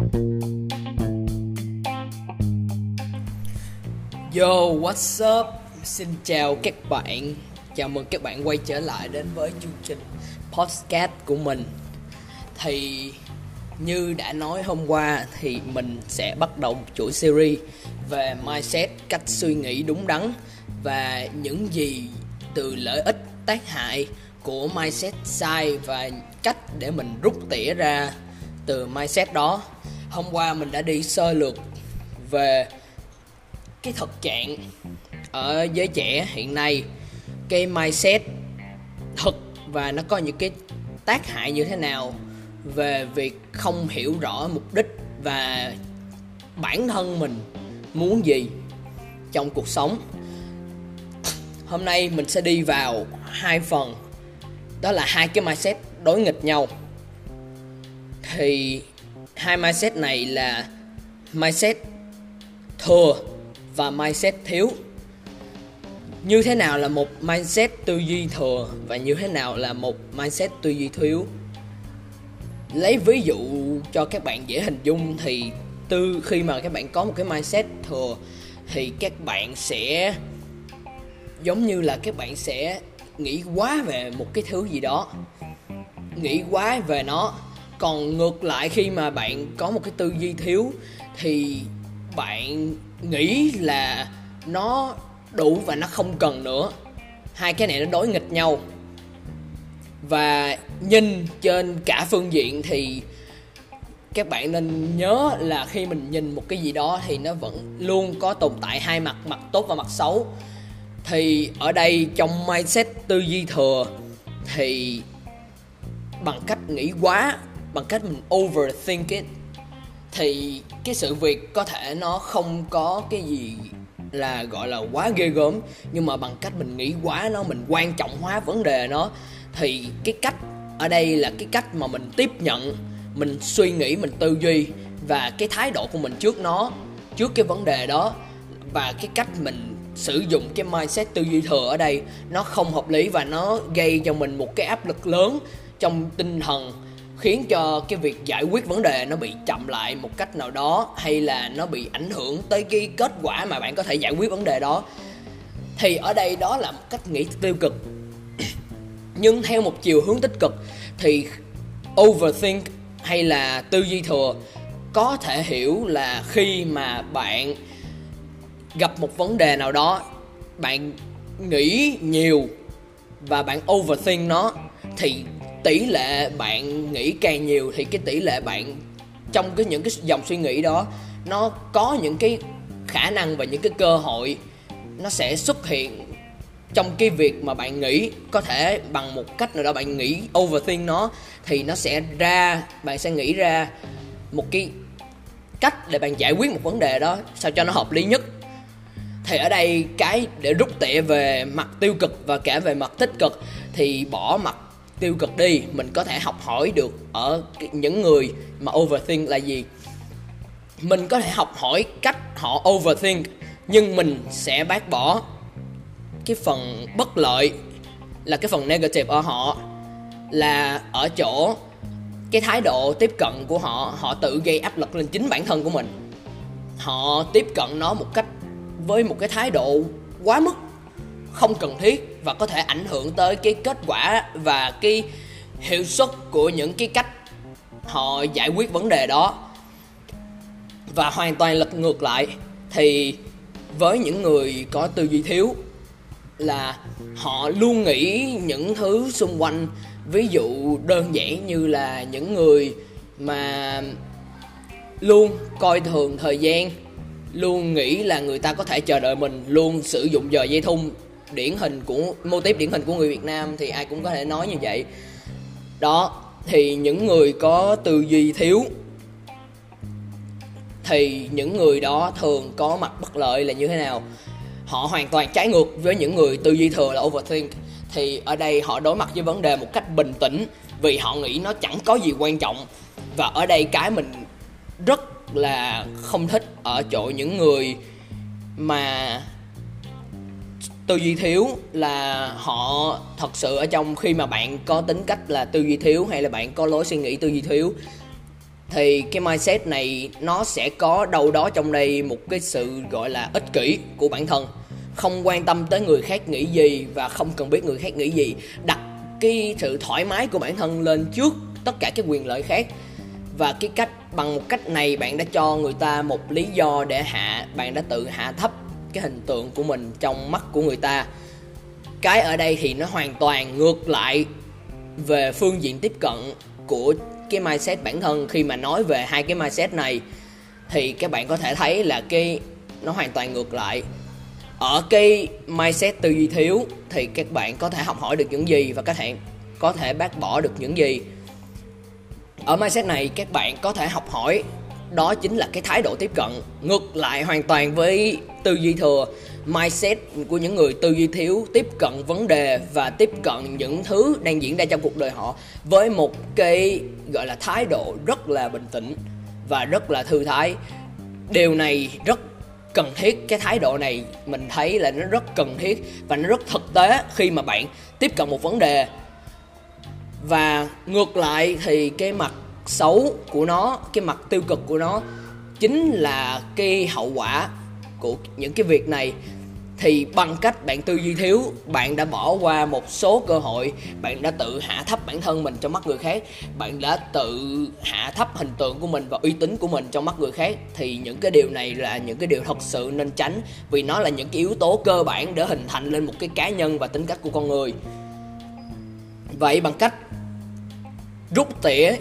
Yo, what's up? Xin chào các bạn. Chào mừng các bạn quay trở lại đến với chương trình podcast của mình. Thì như đã nói hôm qua thì mình sẽ bắt đầu một chuỗi series về mindset, cách suy nghĩ đúng đắn và những gì từ lợi ích tác hại của mindset sai và cách để mình rút tỉa ra từ mindset đó. Hôm qua mình đã đi sơ lược về cái thực trạng ở giới trẻ hiện nay. Cái mindset thực và nó có những cái tác hại như thế nào về việc không hiểu rõ mục đích và bản thân mình muốn gì trong cuộc sống. Hôm nay mình sẽ đi vào hai phần, đó là hai cái mindset đối nghịch nhau. Thì hai mindset này là mindset thừa và mindset thiếu. Như thế nào là một mindset tư duy thừa và như thế nào là một mindset tư duy thiếu? Lấy ví dụ cho các bạn dễ hình dung thì từ khi mà các bạn có một cái mindset thừa thì các bạn sẽ, giống như là các bạn sẽ nghĩ quá về một cái thứ gì đó, nghĩ quá về nó còn ngược lại khi mà bạn có một cái tư duy thiếu thì bạn nghĩ là nó đủ và nó không cần nữa. Hai cái này nó đối nghịch nhau. Và nhìn trên cả phương diện thì các bạn nên nhớ là khi mình nhìn một cái gì đó thì nó vẫn luôn có tồn tại hai mặt mặt tốt và mặt xấu. Thì ở đây trong mindset tư duy thừa thì bằng cách nghĩ quá bằng cách mình overthink it, thì cái sự việc có thể nó không có cái gì là, gọi là, quá ghê gớm, nhưng mà bằng cách mình nghĩ quá nó, mình quan trọng hóa vấn đề nó, thì cái cách, ở đây là cái cách mà mình tiếp nhận, mình suy nghĩ, mình tư duy và cái thái độ của mình trước nó, trước cái vấn đề đó và cái cách mình sử dụng cái mindset tư duy thừa ở đây nó không hợp lý và nó gây cho mình một cái áp lực lớn trong tinh thần khiến cho cái việc giải quyết vấn đề nó bị chậm lại một cách nào đó, hay là nó bị ảnh hưởng tới cái kết quả mà bạn có thể giải quyết vấn đề đó. Thì ở đây đó là một cách nghĩ tiêu cực. Nhưng theo một chiều hướng tích cực, thì overthink hay là tư duy thừa có thể hiểu là khi mà bạn gặp một vấn đề nào đó, bạn nghĩ nhiều và bạn overthink nó, thì tỷ lệ bạn nghĩ càng nhiều thì cái tỷ lệ bạn trong cái những cái dòng suy nghĩ đó, nó có những cái khả năng và những cái cơ hội nó sẽ xuất hiện trong cái việc mà bạn nghĩ. Có thể bằng một cách nào đó bạn nghĩ overthink nó thì nó sẽ ra, bạn sẽ nghĩ ra một cái cách để bạn giải quyết một vấn đề đó sao cho nó hợp lý nhất. Thì ở đây cái để rút tỉa về mặt tiêu cực và cả về mặt tích cực thì bỏ mặt tiêu cực đi, mình có thể học hỏi được ở những người mà overthink là gì? Mình có thể học hỏi cách họ overthink, nhưng mình sẽ bác bỏ cái phần bất lợi, là cái phần negative ở họ, là ở chỗ cái thái độ tiếp cận của họ họ tự gây áp lực lên chính bản thân của mình. Họ tiếp cận nó một cách, với một cái thái độ quá mức không cần thiết và có thể ảnh hưởng tới cái kết quả và cái hiệu suất của những cái cách họ giải quyết vấn đề đó. Và hoàn toàn lật ngược lại, thì với những người có tư duy thiếu là họ luôn nghĩ những thứ xung quanh, ví dụ đơn giản như là những người mà luôn coi thường thời gian, luôn nghĩ là người ta có thể chờ đợi mình, luôn sử dụng giờ dây thun điển hình của mô típ điển hình của người Việt Nam thì ai cũng có thể nói như vậy. Đó, thì những người có tư duy thiếu thì những người đó thường có mặt bất lợi là như thế nào? Họ hoàn toàn trái ngược với những người tư duy thừa là overthink. Thì ở đây họ đối mặt với vấn đề một cách bình tĩnh vì họ nghĩ nó chẳng có gì quan trọng. Và ở đây cái mình rất là không thích ở chỗ những người mà tư duy thiếu là họ thật sự ở trong khi mà bạn có tính cách là tư duy thiếu hay là bạn có lối suy nghĩ tư duy thiếu, thì cái mindset này nó sẽ có đâu đó trong đây một cái sự gọi là ích kỷ của bản thân. Không quan tâm tới người khác nghĩ gì và không cần biết người khác nghĩ gì. Đặt cái sự thoải mái của bản thân lên trước tất cả các quyền lợi khác. Và cái cách, bằng một cách này bạn đã cho người ta một lý do để hạ, bạn đã tự hạ thấp cái hình tượng của mình trong mắt của người ta. Cái ở đây thì nó hoàn toàn ngược lại về phương diện tiếp cận của cái mindset bản thân. Khi mà nói về hai cái mindset này, thì các bạn có thể thấy là cái, nó hoàn toàn ngược lại. Ở cái mindset tư duy thiếu, thì các bạn có thể học hỏi được những gì và các bạn có thể bác bỏ được những gì. Ở mindset này, các bạn có thể học hỏi đó chính là cái thái độ tiếp cận. Ngược lại hoàn toàn với tư duy thừa, mindset của những người tư duy thiếu tiếp cận vấn đề và tiếp cận những thứ đang diễn ra trong cuộc đời họ với một cái, gọi là, thái độ rất là bình tĩnh và rất là thư thái. Điều này rất cần thiết. Cái thái độ này mình thấy là nó rất cần thiết và nó rất thực tế khi mà bạn tiếp cận một vấn đề. Và ngược lại thì cái mặt xấu của nó, cái mặt tiêu cực của nó chính là cái hậu quả của những cái việc này. Thì bằng cách bạn tư duy thiếu, bạn đã bỏ qua một số cơ hội, bạn đã tự hạ thấp bản thân mình trong mắt người khác, bạn đã tự hạ thấp hình tượng của mình và uy tín của mình trong mắt người khác, thì những cái điều này là những cái điều thật sự nên tránh, vì nó là những cái yếu tố cơ bản để hình thành lên một cái cá nhân và tính cách của con người. Vậy bằng cách rút tỉa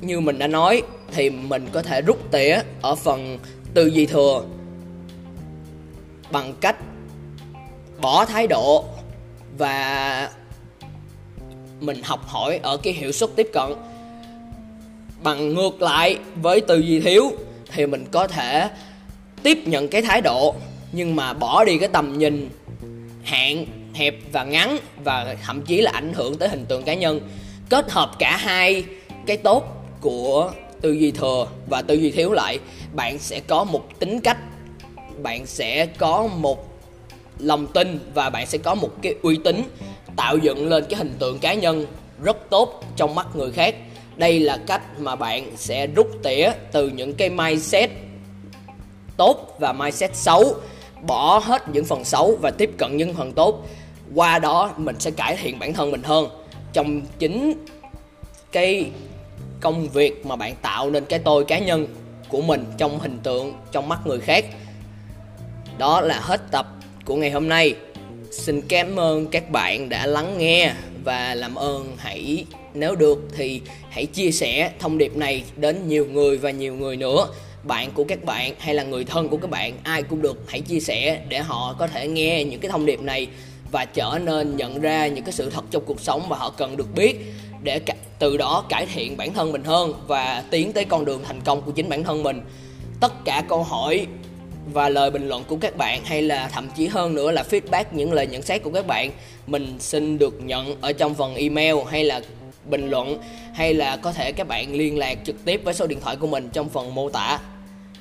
như mình đã nói, thì mình có thể rút tỉa ở phần tư duy thừa bằng cách bỏ thái độ và mình học hỏi ở cái hiệu suất tiếp cận. Bằng ngược lại với tư duy thiếu, thì mình có thể tiếp nhận cái thái độ, nhưng mà bỏ đi cái tầm nhìn hạn, hẹp và ngắn và thậm chí là ảnh hưởng tới hình tượng cá nhân. Kết hợp cả hai cái tốt của tư duy thừa và tư duy thiếu lại, bạn sẽ có một tính cách, bạn sẽ có một lòng tin và bạn sẽ có một cái uy tín tạo dựng lên cái hình tượng cá nhân rất tốt trong mắt người khác. Đây là cách mà bạn sẽ rút tỉa từ những cái mindset tốt và mindset xấu, bỏ hết những phần xấu và tiếp cận những phần tốt. Qua đó mình sẽ cải thiện bản thân mình hơn. Trong chính cái công việc mà bạn tạo nên cái tôi cá nhân của mình trong hình tượng, trong mắt người khác. Đó là hết tập của ngày hôm nay. Xin cảm ơn các bạn đã lắng nghe và làm ơn hãy, nếu được thì hãy chia sẻ thông điệp này đến nhiều người và nhiều người nữa. Bạn của các bạn hay là người thân của các bạn, ai cũng được, hãy chia sẻ để họ có thể nghe những cái thông điệp này và trở nên nhận ra những cái sự thật trong cuộc sống mà họ cần được biết để từ đó cải thiện bản thân mình hơn và tiến tới con đường thành công của chính bản thân mình. Tất cả câu hỏi và lời bình luận của các bạn hay là thậm chí hơn nữa là feedback, những lời nhận xét của các bạn, mình xin được nhận ở trong phần email hay là bình luận hay là có thể các bạn liên lạc trực tiếp với số điện thoại của mình trong phần mô tả.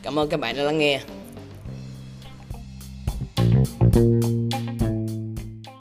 Cảm ơn các bạn đã lắng nghe.